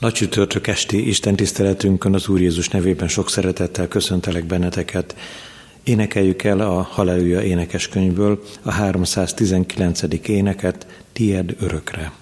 Nagy csütörtök esti Isten tiszteletünkön az Úr Jézus nevében sok szeretettel köszöntelek benneteket. Énekeljük el a Halleluja énekeskönyvből a 319. éneket, Tied örökre.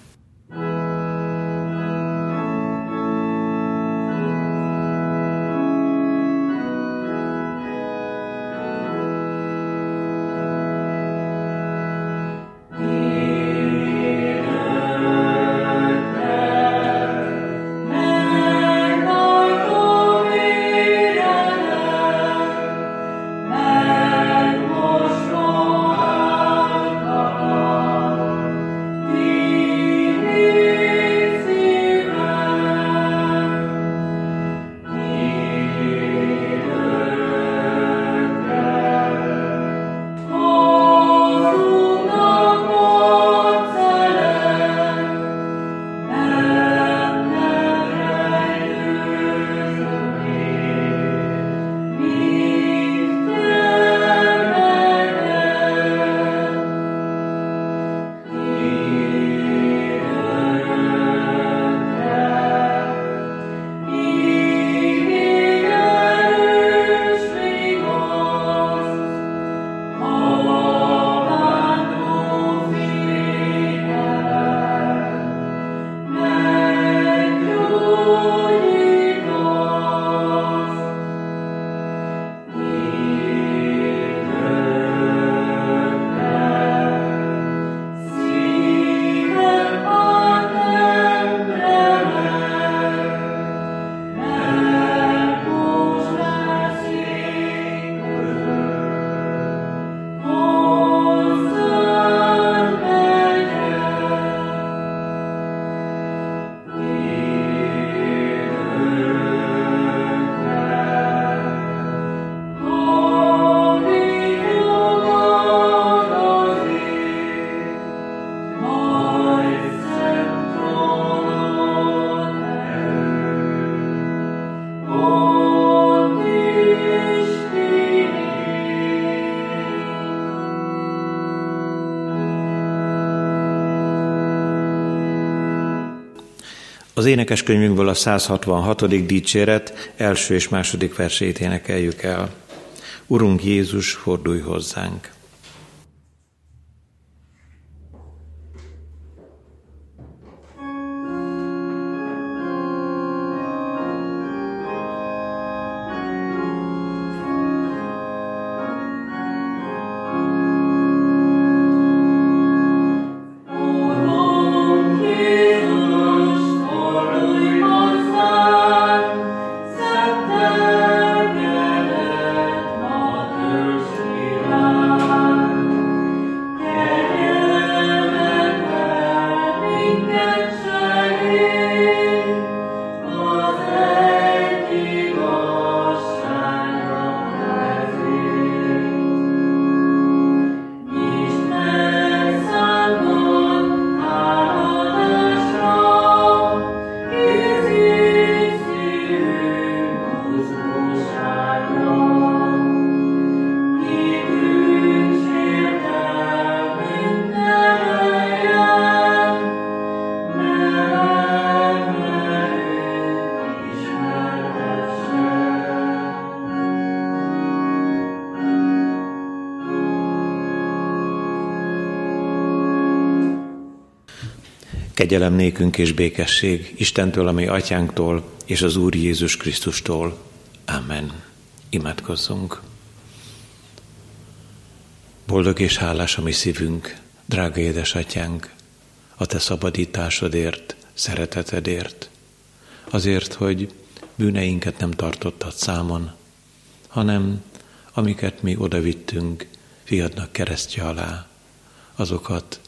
Énekeskönyvünkből a 166. dicséret első és második versét énekeljük el. Urunk Jézus, fordulj hozzánk! Kegyelem nékünk és békesség Istentől, ami atyánktól, és az Úr Jézus Krisztustól. Amen. Imádkozzunk. Boldog és hálás a mi szívünk, drága édesatyánk, a te szabadításodért, szeretetedért, azért, hogy bűneinket nem tartottad számon, hanem amiket mi odavittünk fiadnak keresztje alá, azokat,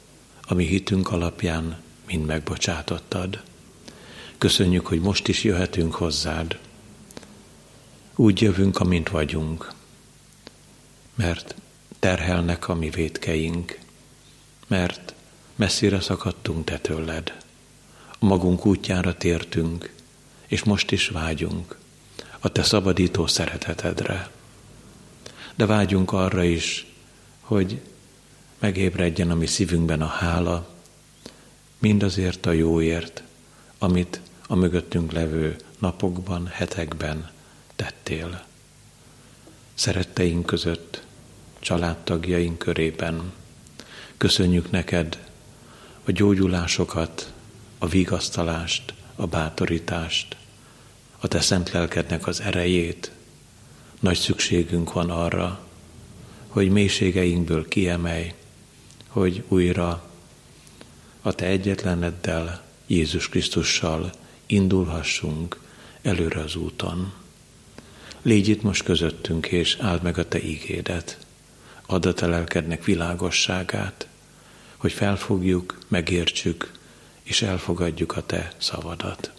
ami hitünk alapján mind megbocsátottad. Köszönjük, hogy most is jöhetünk hozzád. Úgy jövünk, amint vagyunk, mert terhelnek a mi védkeink, mert messzire szakadtunk te tőled. A magunk útjára tértünk, és most is vágyunk a te szabadító szeretetedre. De vágyunk arra is, hogy megébredjen a mi szívünkben a hála, mindazért a jóért, amit a mögöttünk levő napokban, hetekben tettél. Szeretteink között, családtagjaink körében. Köszönjük neked a gyógyulásokat, a vigasztalást, a bátorítást, a te szent lelkednek az erejét. Nagy szükségünk van arra, hogy mélységeinkből kiemelj, hogy újra a te egyetleneddel, Jézus Krisztussal indulhassunk előre az úton. Légy itt most közöttünk, és áld meg a te ígédet. Add a te lelkednek világosságát, hogy felfogjuk, megértsük, és elfogadjuk a te szavadat.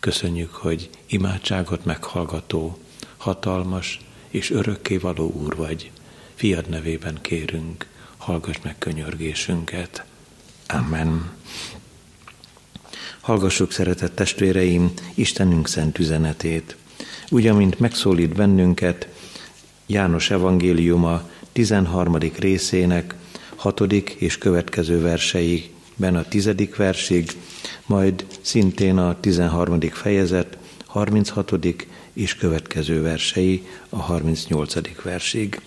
Köszönjük, hogy imádságot meghallgató, hatalmas és örökkévaló Úr vagy. Fiad nevében kérünk, hallgass meg könyörgésünket. Amen. Hallgassuk, szeretett testvéreim, Istenünk szent üzenetét. Úgy, amint megszólít bennünket János evangéliuma 13. részének hatodik és következő verseiben a tizedik versig, majd szintén a 13. fejezet 36. és következő versei a 38. versig.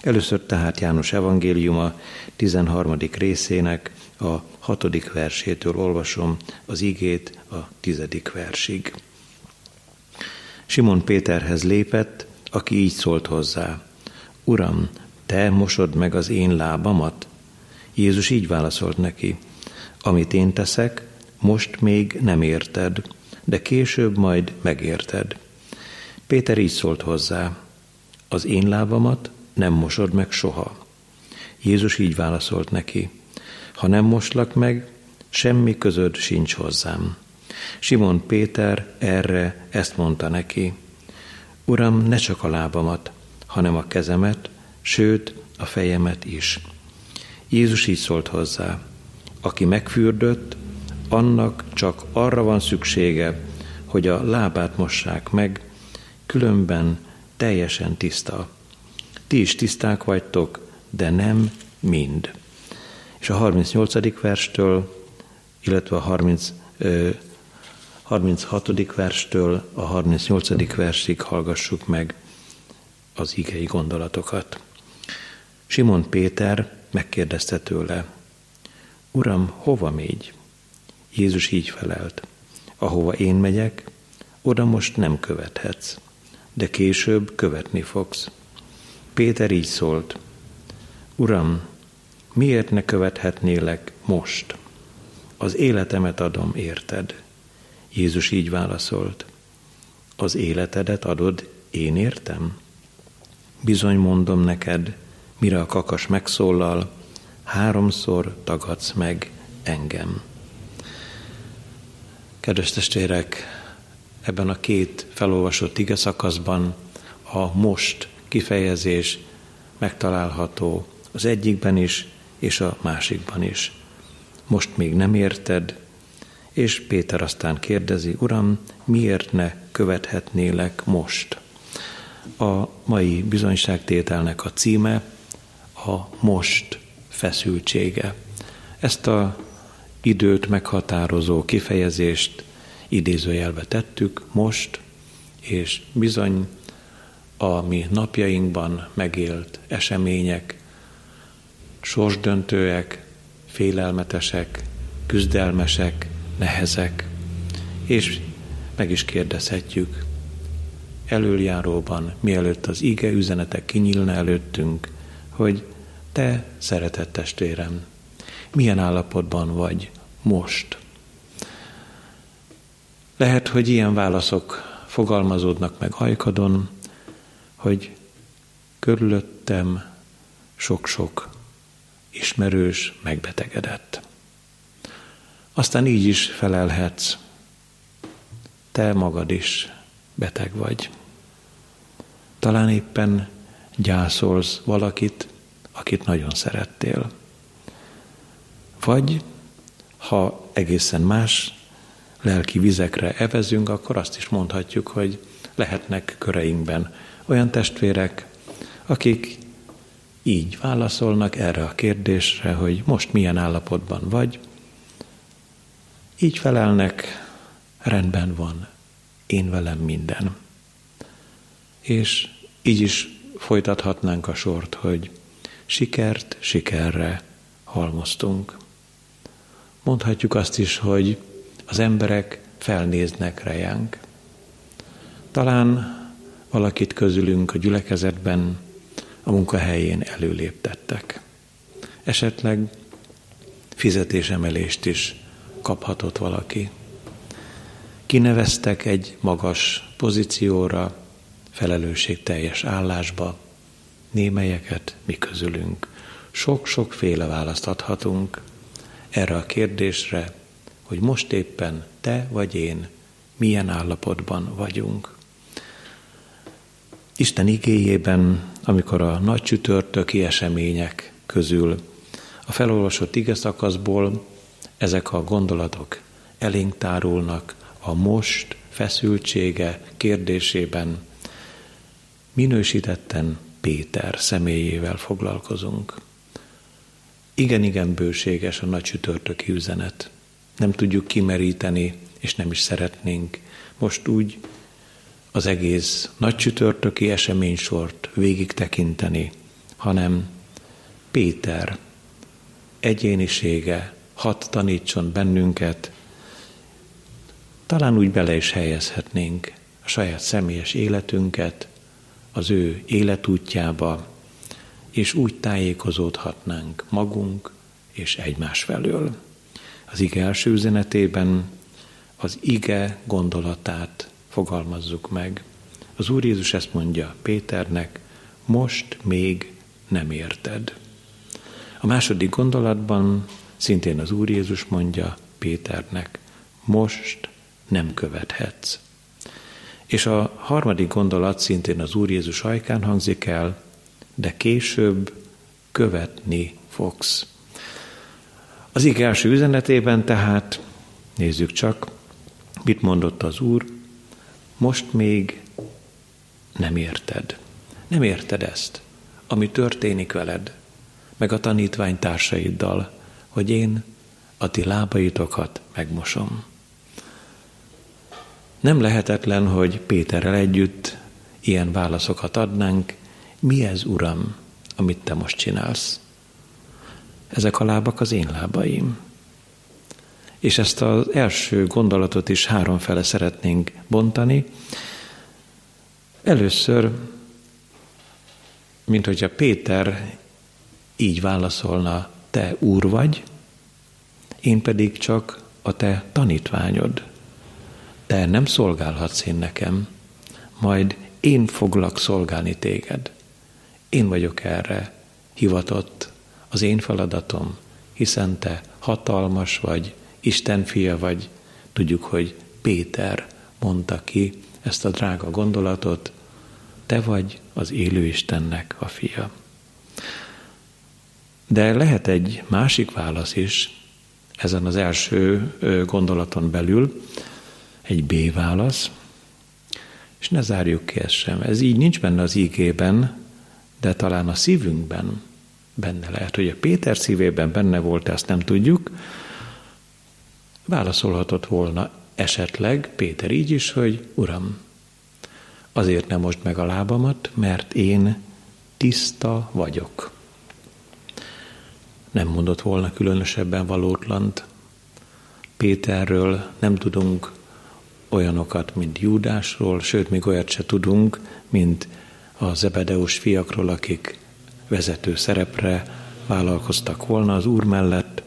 Először tehát János evangéliuma 13. részének a 6. versétől olvasom az igét a 10. versig. Simon Péterhez lépett, aki így szólt hozzá. Uram, te mosod meg az én lábamat? Jézus így válaszolt neki, amit én teszek, most még nem érted, de később majd megérted. Péter így szólt hozzá, az én lábamat nem mosod meg soha. Jézus így válaszolt neki, ha nem moslak meg, semmi közöd sincs hozzám. Simon Péter erre ezt mondta neki, Uram, ne csak a lábamat, hanem a kezemet, sőt a fejemet is. Jézus így szólt hozzá, aki megfürdött, annak csak arra van szüksége, hogy a lábát mossák meg, különben teljesen tiszta. Ti is tiszták vagytok, de nem mind. És a 38. verstől, illetve a 30, 36. verstől a 38. versig hallgassuk meg az igei gondolatokat. Simon Péter megkérdezte tőle, Uram, hova mégy? Jézus így felelt, ahova én megyek, oda most nem követhetsz, de később követni fogsz. Péter így szólt, Uram, miért ne követhetnélek most? Az életemet adom, érted? Jézus így válaszolt, az életedet adod, én értem? Bizony mondom neked, mire a kakas megszólal, háromszor tagadsz meg engem. Kedves testvérek, ebben a két felolvasott ige szakaszban a most kifejezés megtalálható az egyikben is, és a másikban is. Most még nem érted, és Péter aztán kérdezi, Uram, miért ne követhetnélek most? A mai bizonyságtételnek a címe a most feszültsége. Ezt a időt meghatározó kifejezést idézőjelbe tettük most, és bizony a mi napjainkban megélt események sorsdöntőek, félelmetesek, küzdelmesek, nehezek, és meg is kérdezhetjük, előjáróban, mielőtt az ige üzenetek kinyílna előttünk, hogy te, szeretett testvérem, milyen állapotban vagy most? Lehet, hogy ilyen válaszok fogalmazódnak meg hajkadon, hogy körülöttem sok-sok ismerős megbetegedett. Aztán így is felelhetsz, te magad is beteg vagy. Talán éppen gyászolsz valakit, akit nagyon szerettél. Vagy, ha egészen más lelki vizekre evezünk, akkor azt is mondhatjuk, hogy lehetnek köreinkben olyan testvérek, akik így válaszolnak erre a kérdésre, hogy most milyen állapotban vagy. Így felelnek, rendben van, én velem minden. És így is folytathatnánk a sort, hogy sikert sikerre halmoztunk. Mondhatjuk azt is, hogy az emberek felnéznek rejánk. Talán valakit közülünk a gyülekezetben a munkahelyén előléptettek. Esetleg fizetésemelést is kaphatott valaki. Kineveztek egy magas pozícióra, felelősségteljes állásba, némelyeket mi közülünk. Sok-sok féle választ adhatunk erre a kérdésre, hogy most éppen te vagy én milyen állapotban vagyunk. Isten igéjében, amikor a nagy csütörtöki események közül a felolvasott ige szakaszból ezek a gondolatok elénk tárulnak a most feszültsége kérdésében, minősítetten Péter személyével foglalkozunk. Igen-igen bőséges a nagy csütörtöki üzenet. Nem tudjuk kimeríteni, és nem is szeretnénk most úgy az egész nagy csütörtöki eseménysort végig tekinteni, hanem Péter egyénisége hat tanítson bennünket, talán úgy bele is helyezhetnénk a saját személyes életünket az ő életútjába, és úgy tájékozódhatnánk magunk és egymás felől. Az ige első üzenetében az ige gondolatát fogalmazzuk meg. Az Úr Jézus ezt mondja Péternek, most még nem érted. A második gondolatban szintén az Úr Jézus mondja Péternek, most nem követhetsz. És a harmadik gondolat szintén az Úr Jézus ajkán hangzik el, de később követni fogsz. Az ige első üzenetében tehát, nézzük csak, mit mondott az Úr, most még nem érted. Nem érted ezt, ami történik veled, meg a tanítvány társaiddal, hogy én a ti lábaitokat megmosom. Nem lehetetlen, hogy Péterrel együtt ilyen válaszokat adnánk, mi ez, Uram, amit te most csinálsz? Ezek a lábak az én lábaim. És ezt az első gondolatot is három fele szeretnénk bontani. Először, mint hogyha Péter így válaszolna, te úr vagy, én pedig csak a te tanítványod. Te nem szolgálhatsz én nekem, majd én foglak szolgálni téged. Én vagyok erre hivatott, az én feladatom, hiszen te hatalmas vagy, Isten fia vagy. Tudjuk, hogy Péter mondta ki ezt a drága gondolatot, te vagy az élő Istennek a fia. De lehet egy másik válasz is ezen az első gondolaton belül, egy B válasz, és ne zárjuk ki ezt sem. Ez így nincs benne az ígében, de talán a szívünkben benne lehet, hogy a Péter szívében benne volt, ezt nem tudjuk. Válaszolhatott volna esetleg Péter így is, hogy Uram, azért nem most meg a lábamat, mert én tiszta vagyok nem mondott volna különösebben valótlant. Péterről nem tudunk olyanokat, mint Júdásról, sőt, még olyat se tudunk, mint a Zebedeus fiakról, akik vezető szerepre vállalkoztak volna az Úr mellett.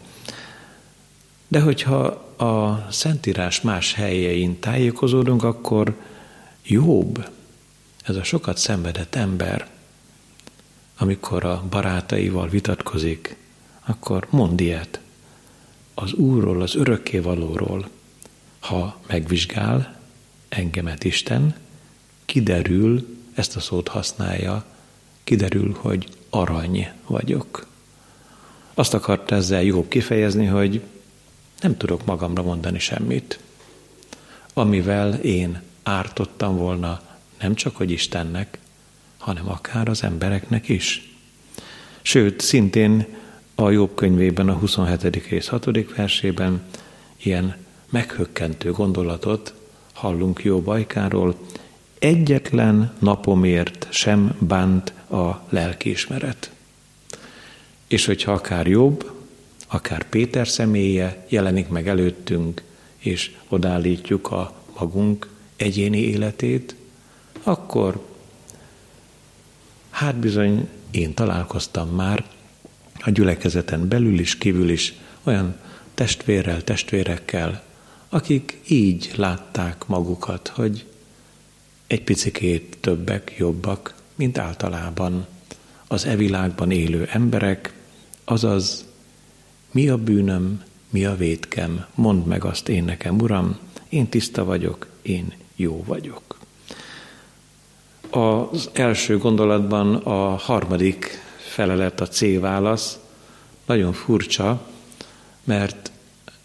De hogyha a Szentírás más helyein tájékozódunk, akkor jobb, ez a sokat szenvedett ember, amikor a barátaival vitatkozik, akkor mondd ilyet az Úrról, az örökkévalóról. Ha megvizsgál engemet Isten, kiderül, ezt a szót használja, kiderül, hogy arany vagyok. Azt akart ezzel jobb kifejezni, hogy nem tudok magamra mondani semmit, amivel én ártottam volna nem csak hogy Istennek, hanem akár az embereknek is. Sőt, szintén a Jobb könyvében, a 27. rész 6. versében ilyen meghökkentő gondolatot hallunk jó bajkáról, egyetlen napomért sem bánt a lelkiismeret. És hogyha akár jobb, akár Péter személye jelenik meg előttünk, és odállítjuk a magunk egyéni életét, akkor hát bizony én találkoztam már a gyülekezeten belül is, kívül is olyan testvérrel, testvérekkel, akik így látták magukat, hogy egy picikét többek, jobbak, mint általában az e világban élő emberek, azaz mi a bűnöm, mi a védkem, mondd meg azt én nekem, Uram, én tiszta vagyok, én jó vagyok. Az első gondolatban a harmadik felelet, a C válasz nagyon furcsa, mert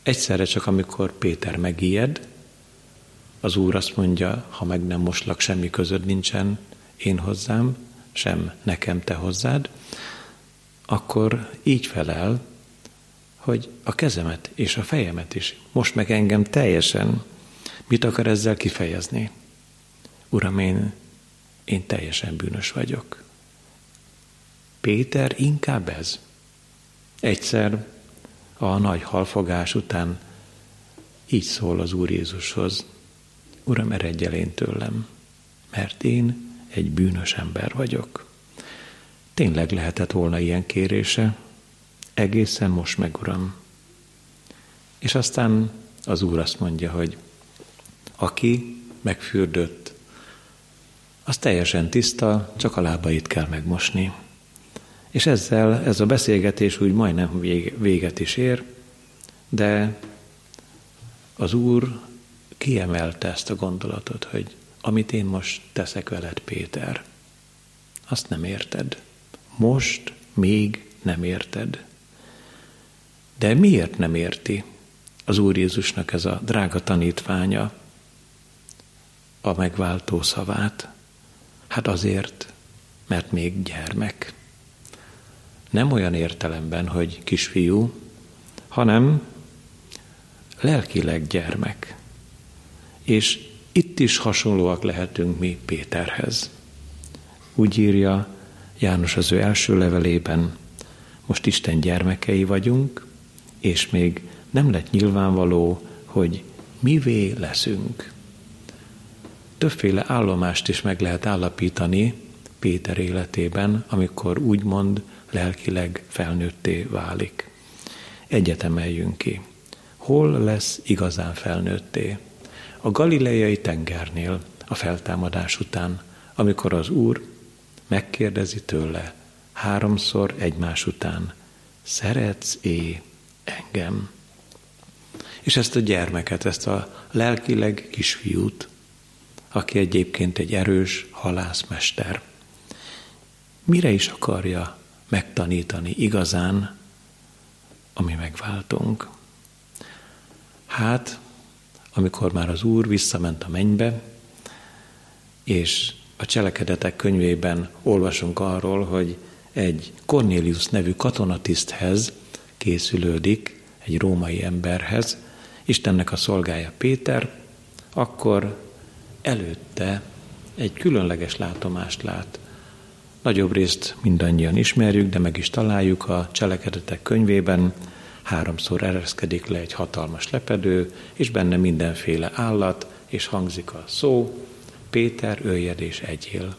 egyszerre csak amikor Péter megijed, az Úr azt mondja, ha meg nem moslak, semmi közöd nincsen én hozzám, sem nekem te hozzád, akkor így felel, hogy a kezemet és a fejemet is, most meg engem teljesen, mit akar ezzel kifejezni? Uram, én, én teljesen bűnös vagyok. Péter inkább ez. Egyszer a nagy halfogás után így szól az Úr Jézushoz. Uram, eredj el én tőlem, mert én egy bűnös ember vagyok. Tényleg lehetett volna ilyen kérése, egészen most meg, Uram. És aztán az Úr azt mondja, hogy aki megfürdött, az teljesen tiszta, csak a lábait kell megmosni. És ezzel ez a beszélgetés úgy majdnem véget is ér, de az Úr kiemelte ezt a gondolatot, hogy amit én most teszek veled, Péter, azt nem érted. Most még nem érted. De miért nem érti az Úr Jézusnak ez a drága tanítványa a megváltó szavát? Hát azért, mert még gyermek. Nem olyan értelemben, hogy kisfiú, hanem lelkileg gyermek. És itt is hasonlóak lehetünk mi Péterhez. Úgy írja János az ő első levelében, most Isten gyermekei vagyunk, és még nem lett nyilvánvaló, hogy mivé leszünk. Többféle állomást is meg lehet állapítani Péter életében, amikor úgymond lelkileg felnőtté válik. Egyet emeljünk ki. Hol lesz igazán felnőtté? A galileai tengernél a feltámadás után, amikor az Úr megkérdezi tőle háromszor egymás után, szeretsz-é engem? És ezt a gyermeket, ezt a lelkileg kisfiút, aki egyébként egy erős halászmester, mire is akarja megtanítani igazán, ami megváltunk? Hát, amikor már az Úr visszament a mennybe, és a cselekedetek könyvében olvasunk arról, hogy egy Cornelius nevű katonatiszthez készülődik, egy római emberhez, Istennek a szolgája Péter, akkor előtte egy különleges látomást lát. Nagyobb részt mindannyian ismerjük, de meg is találjuk a cselekedetek könyvében, háromszor ereszkedik le egy hatalmas lepedő, és benne mindenféle állat, és hangzik a szó, Péter, öljed és egyél.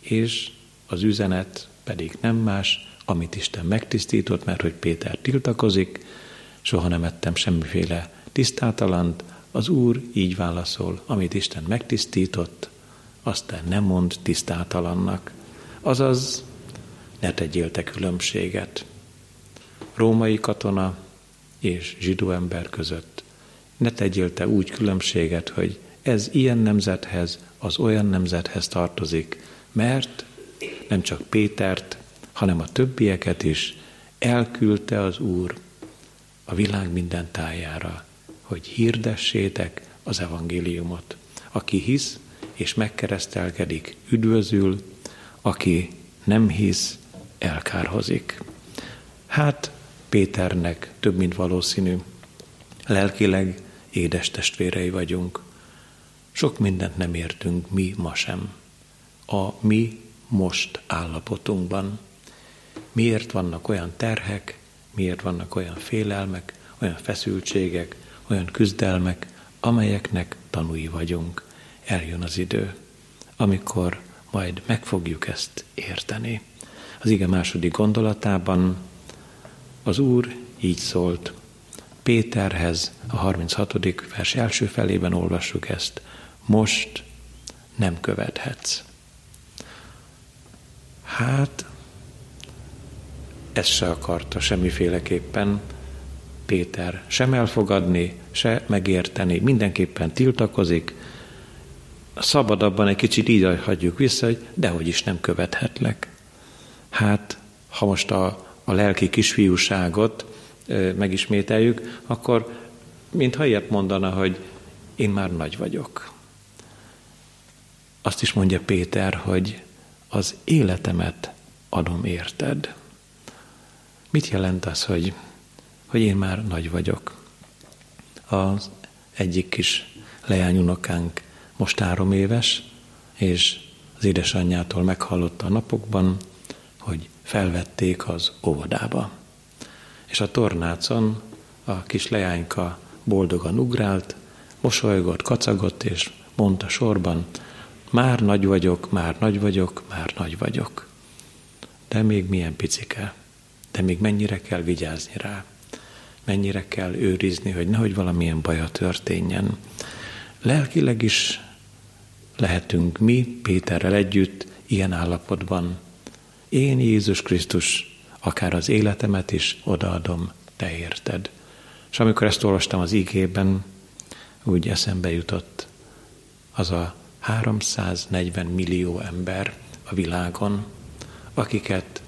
És az üzenet pedig nem más, amit Isten megtisztított, mert hogy Péter tiltakozik, soha nem ettem semmiféle tisztátalant, az Úr így válaszol, amit Isten megtisztított, azt te nem mond tisztátalannak. Azaz, ne tegyél te különbséget római katona és zsidó ember között. Ne tegyél te úgy különbséget, hogy ez ilyen nemzethez, az olyan nemzethez tartozik, mert nem csak Pétert, hanem a többieket is elküldte az Úr a világ minden tájára, hogy hirdessétek az evangéliumot. Aki hisz és megkeresztelkedik, üdvözül, aki nem hisz, elkárhozik. Hát Péternek több mint valószínű. Lelkileg édes testvérei vagyunk. Sok mindent nem értünk mi ma sem. A mi most állapotunkban. Miért vannak olyan terhek, miért vannak olyan félelmek, olyan feszültségek, olyan küzdelmek, amelyeknek tanúi vagyunk. Eljön az idő, amikor majd meg fogjuk ezt érteni. Az ige második gondolatában az Úr így szólt. Péterhez a 36. vers első felében olvassuk ezt. Most nem követhetsz. Hát, ezt se akarta semmiféleképpen Péter sem elfogadni, se megérteni, mindenképpen tiltakozik, szabadabban egy kicsit így hagyjuk vissza, hogy dehogy is nem követhetlek. Hát, ha most a, a lelki kisfiúságot e, megismételjük, akkor mintha ilyet mondana, hogy én már nagy vagyok. Azt is mondja Péter, hogy az életemet adom érted. Mit jelent az, hogy, hogy én már nagy vagyok? Az egyik kis leányunokánk most három éves, és az édesanyjától meghallotta a napokban, hogy felvették az óvodába. És a tornácon a kis leányka boldogan ugrált, mosolygott, kacagott, és mondta sorban, már nagy vagyok, már nagy vagyok, már nagy vagyok. De még milyen picike, de még mennyire kell vigyázni rá, mennyire kell őrizni, hogy nehogy valamilyen baja történjen. Lelkileg is lehetünk mi Péterrel együtt ilyen állapotban. Én Jézus Krisztus, akár az életemet is odaadom, te érted. És amikor ezt olvastam az igében, úgy eszembe jutott az a 340 millió ember a világon, akiket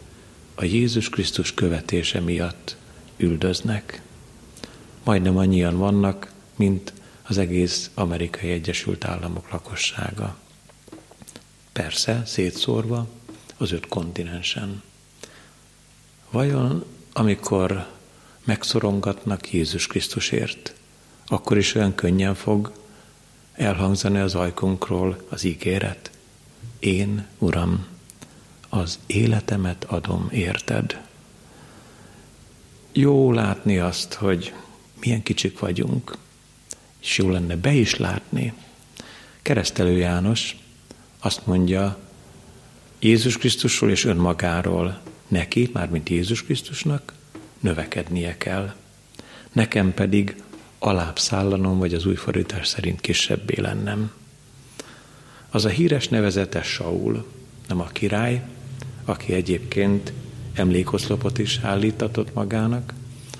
a Jézus Krisztus követése miatt üldöznek. Majdnem annyian vannak, mint az egész Amerikai Egyesült Államok lakossága. Persze, szétszórva az öt kontinensen. Vajon, amikor megszorongatnak Jézus Krisztusért, akkor is olyan könnyen fog elhangzani az ajkunkról az ígéret. Én, Uram, az életemet adom érted. Jó látni azt, hogy milyen kicsik vagyunk, és jó lenne be is látni. Keresztelő János azt mondja Jézus Krisztusról és önmagáról, neki, mármint Jézus Krisztusnak, növekednie kell. Nekem pedig alább vagy az új fordítás szerint kisebbé lennem. Az a híres nevezetes Saul, nem a király, aki egyébként emlékoszlopot is állítatott magának,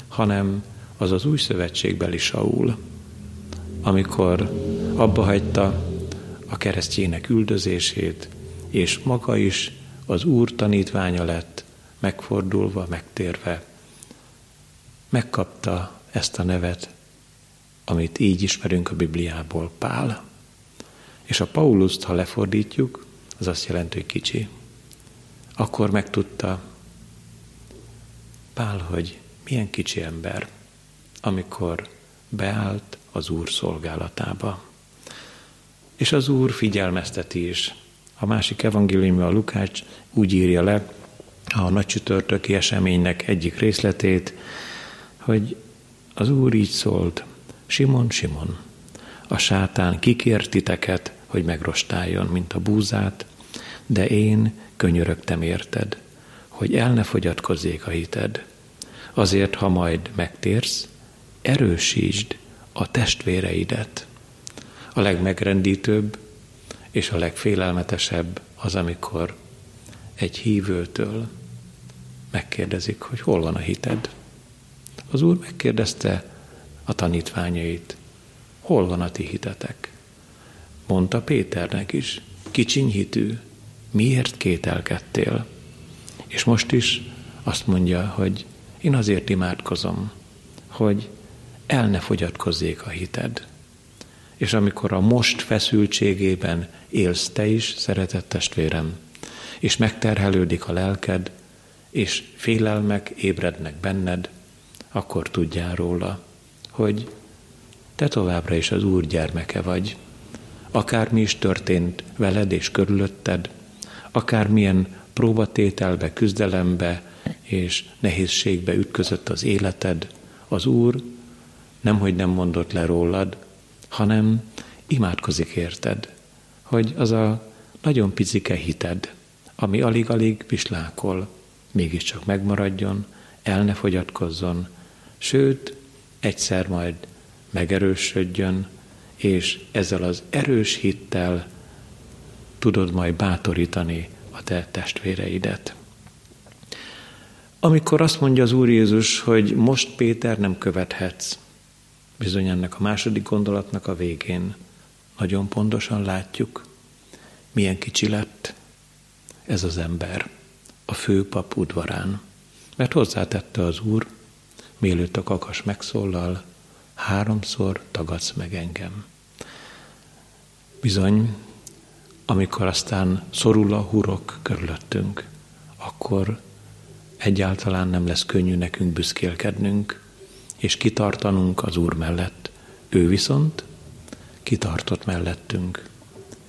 hanem az az új szövetségbeli Saul, amikor abba hagyta a keresztjének üldözését, és maga is az Úr tanítványa lett, megfordulva, megtérve, megkapta ezt a nevet, amit így ismerünk a Bibliából, Pál. És a Pauluszt, ha lefordítjuk, az azt jelenti, hogy kicsi. Akkor megtudta Pál, hogy milyen kicsi ember, amikor beállt az Úr szolgálatába. És az Úr figyelmezteti is. A másik evangélium, a Lukács úgy írja le a nagy csütörtöki eseménynek egyik részletét, hogy az Úr így szólt, Simon, Simon, a sátán kikért titeket, hogy megrostáljon, mint a búzát, de én könyörögtem érted, hogy el ne fogyatkozzék a hited. Azért, ha majd megtérsz, erősítsd a testvéreidet. A legmegrendítőbb és a legfélelmetesebb az, amikor egy hívőtől megkérdezik, hogy hol van a hited. Az Úr megkérdezte a tanítványait, hol van a ti hitetek? Mondta Péternek is, kicsiny hitű, miért kételkedtél? És most is azt mondja, hogy én azért imádkozom, hogy el ne fogyatkozzék a hited. És amikor a most feszültségében élsz te is, szeretett testvérem, és megterhelődik a lelked, és félelmek ébrednek benned, akkor tudjál róla, hogy te továbbra is az Úr gyermeke vagy. Akármi is történt veled és körülötted, akármilyen próbatételbe, küzdelembe és nehézségbe ütközött az életed, az Úr nemhogy nem mondott le rólad, hanem imádkozik érted, hogy az a nagyon picike hited, ami alig-alig pislákol, mégiscsak megmaradjon, el ne fogyatkozzon, sőt, egyszer majd megerősödjön, és ezzel az erős hittel tudod majd bátorítani a te testvéreidet. Amikor azt mondja az Úr Jézus, hogy most Péter nem követhetsz, bizony ennek a második gondolatnak a végén nagyon pontosan látjuk, milyen kicsi lett ez az ember a főpap udvarán. Mert hozzátette az Úr, mielőtt a kakas megszólal, háromszor tagadsz meg engem. Bizony, amikor aztán szorul a hurok körülöttünk, akkor egyáltalán nem lesz könnyű nekünk büszkélkednünk, és kitartanunk az Úr mellett. Ő viszont kitartott mellettünk,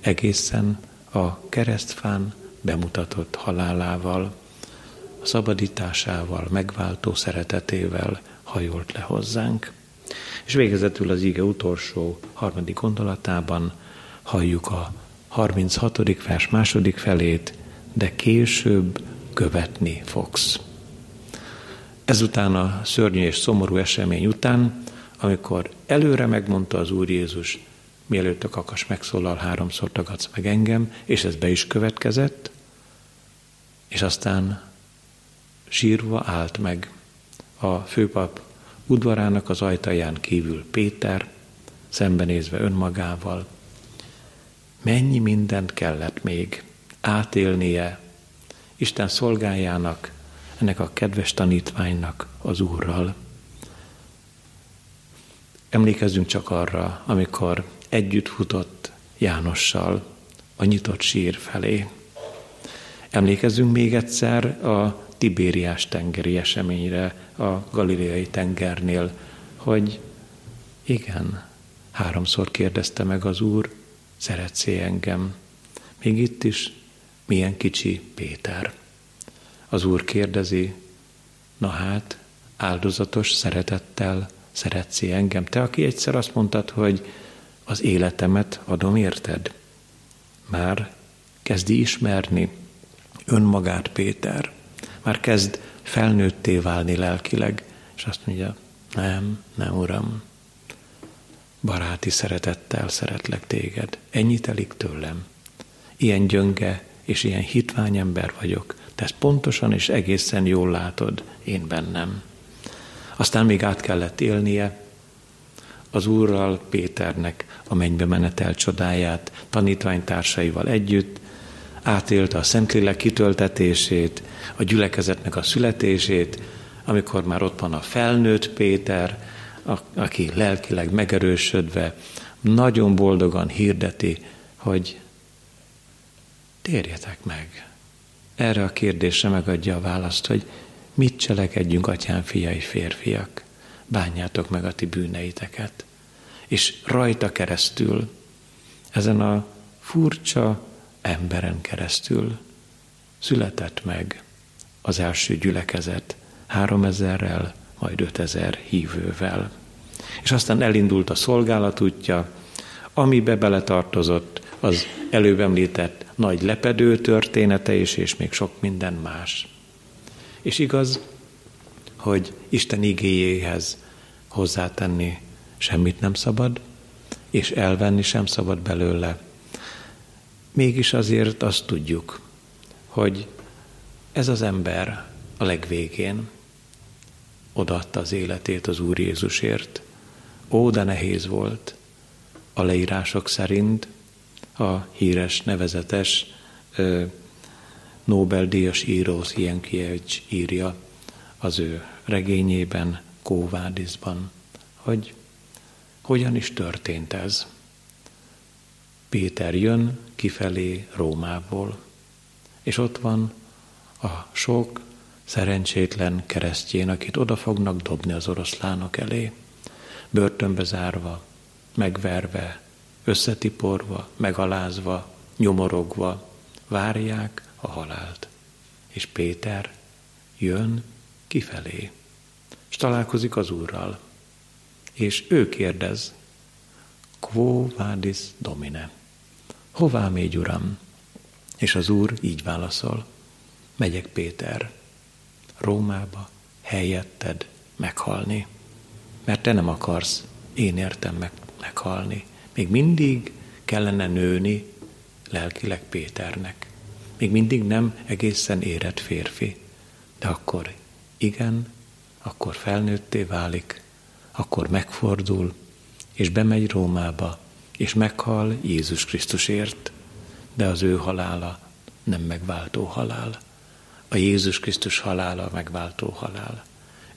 egészen a keresztfán bemutatott halálával, a szabadításával, megváltó szeretetével hajolt le hozzánk. És végezetül az ige utolsó harmadik gondolatában halljuk a 36. vers második felét, de később követni fogsz. Ezután a szörnyű és szomorú esemény után, amikor előre megmondta az Úr Jézus, mielőtt a kakas megszólal, háromszor tagadsz meg engem, és ez be is következett, és aztán sírva állt meg a főpap udvarának az ajtaján kívül Péter, szembenézve önmagával. Mennyi mindent kellett még átélnie Isten szolgájának, ennek a kedves tanítványnak, az Úrral. Emlékezzünk csak arra, amikor együtt futott Jánossal a nyitott sír felé. Emlékezzünk még egyszer a Tibériás tengeri eseményre, a Galileai tengernél, hogy igen, háromszor kérdezte meg az Úr, szeretsz engem? Még itt is milyen kicsi Péter. Az Úr kérdezi, na hát, áldozatos szeretettel szeretsz engem? Te, aki egyszer azt mondtad, hogy az életemet adom érted? Már kezdi ismerni önmagát Péter. Már kezd felnőtté válni lelkileg, és azt mondja, nem, nem, Uram, baráti szeretettel szeretlek téged. Ennyit telik tőlem. Ilyen gyönge és ilyen hitvány ember vagyok. Te ezt pontosan és egészen jól látod én bennem. Aztán még át kellett élnie az Úrral Péternek a mennybe menetel csodáját, tanítványtársaival együtt, átélte a Szentlélek kitöltetését, a gyülekezetnek a születését, amikor már ott van a felnőtt Péter, aki lelkileg megerősödve nagyon boldogan hirdeti, hogy térjetek meg. Erre a kérdésre megadja a választ, hogy mit cselekedjünk, atyám, fiai, férfiak. Bánjátok meg a ti bűneiteket. És rajta keresztül, ezen a furcsa emberen keresztül született meg az első gyülekezet három ezerrel, majd ötezer hívővel. És aztán elindult a szolgálat útja, amibe beletartozott az előbb említett nagy lepedő története is, és még sok minden más. És igaz, hogy Isten igéjéhez hozzátenni semmit nem szabad, és elvenni sem szabad belőle. Mégis azért azt tudjuk, hogy ez az ember a legvégén odaadta az életét az Úr Jézusért. Ó, de nehéz volt. A leírások szerint a híres, nevezetes Nobel-díjas író Sienkievics írja az ő regényében, Kóvádizban, hogy hogyan is történt ez. Péter jön kifelé Rómából, és ott van a sok szerencsétlen keresztjén, akit oda fognak dobni az oroszlánok elé, börtönbe zárva, megverve, összetiporva, megalázva, nyomorogva várják a halált. És Péter jön kifelé, és találkozik az Úrral. És ő kérdez, Quo vadis domine? Hová mégy, Uram? És az Úr így válaszol, megyek Péter, Rómába helyetted meghalni, mert te nem akarsz, én értem meg, meghalni. Még mindig kellene nőni lelkileg Péternek. Még mindig nem egészen érett férfi, de akkor igen, akkor felnőtté válik, akkor megfordul, és bemegy Rómába, és meghal Jézus Krisztusért, de az ő halála nem megváltó halál. A Jézus Krisztus halála megváltó halál.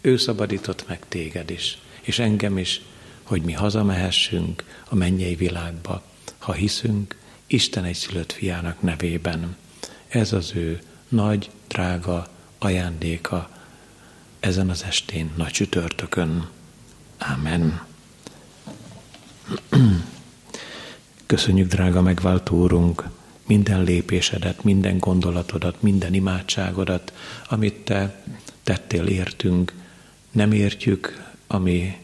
Ő szabadított meg téged is, és engem is, hogy mi hazamehessünk a mennyei világba, ha hiszünk Isten egy szülött fiának nevében. Ez az ő nagy, drága ajándéka ezen az estén, nagy csütörtökön. Amen. Köszönjük, drága megváltó Úrunk, minden lépésedet, minden gondolatodat, minden imádságodat, amit Te tettél értünk. Nem értjük, ami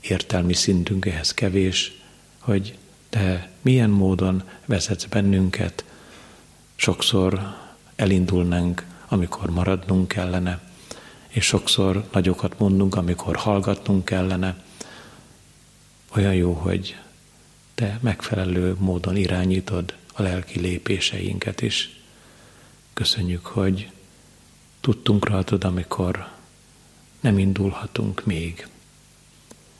értelmi szintünk ehhez kevés, hogy Te milyen módon vezetsz bennünket. Sokszor elindulnánk, amikor maradnunk kellene, és sokszor nagyokat mondunk, amikor hallgatnunk kellene. Olyan jó, hogy te megfelelő módon irányítod a lelki lépéseinket is. Köszönjük, hogy tudtunk rajtad, amikor nem indulhatunk még.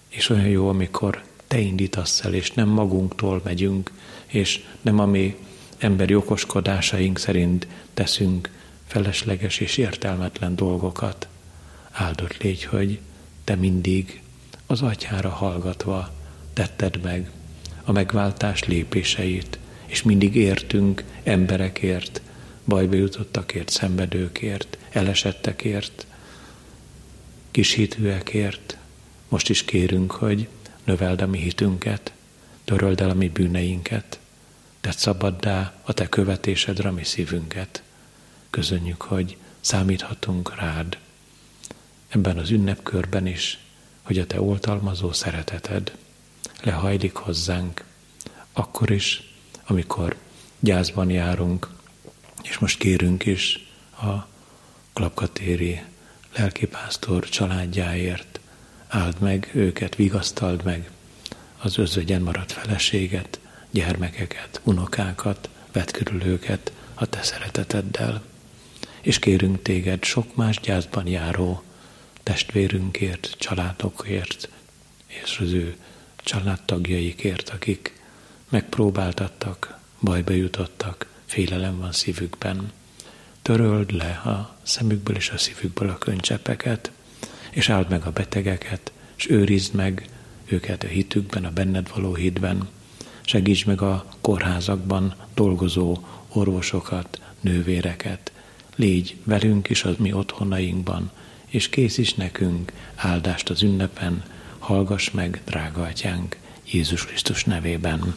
És olyan jó, amikor te indítasz el, és nem magunktól megyünk, és nem a mi emberi okoskodásaink szerint teszünk felesleges és értelmetlen dolgokat. Áldott légy, hogy te mindig az atyára hallgatva tetted meg a megváltás lépéseit, és mindig értünk emberekért, bajba jutottakért, szenvedőkért, elesettekért, kishitűekért. Most is kérünk, hogy növeld a mi hitünket, töröld el a mi bűneinket, tedd szabaddá a te követésedre a mi szívünket. Köszönjük, hogy számíthatunk rád ebben az ünnepkörben is, hogy a te oltalmazó szereteted lehajlik hozzánk, akkor is, amikor gyászban járunk, és most kérünk is a klapkatéri lelkipásztor családjáért, áld meg őket, vigasztald meg az özvegyen maradt feleséget, gyermekeket, unokákat, vedd körül őket a te szereteteddel. És kérünk téged sok más gyászban járó testvérünkért, családokért, és az ő családtagjaikért, akik megpróbáltattak, bajba jutottak, félelem van szívükben. Töröld le a szemükből és a szívükből a könycsepeket, és áld meg a betegeket, és őrizd meg őket a hitükben, a benned való hitben. Segíts meg a kórházakban dolgozó orvosokat, nővéreket. Légy velünk is az mi otthonainkban, és készíts nekünk áldást az ünnepen, hallgass meg, drága atyánk, Jézus Krisztus nevében.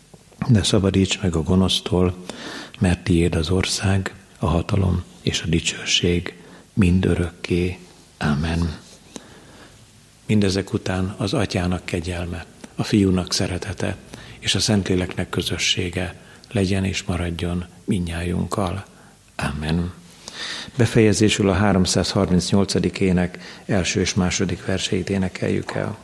de szabadíts meg a gonosztól, mert tiéd az ország, a hatalom és a dicsőség mind örökké. Amen. Mindezek után az atyának kegyelme, a fiúnak szeretete és a Szentléleknek közössége legyen és maradjon minnyájunkkal. Amen. Befejezésül a 338. ének első és második verseit énekeljük el.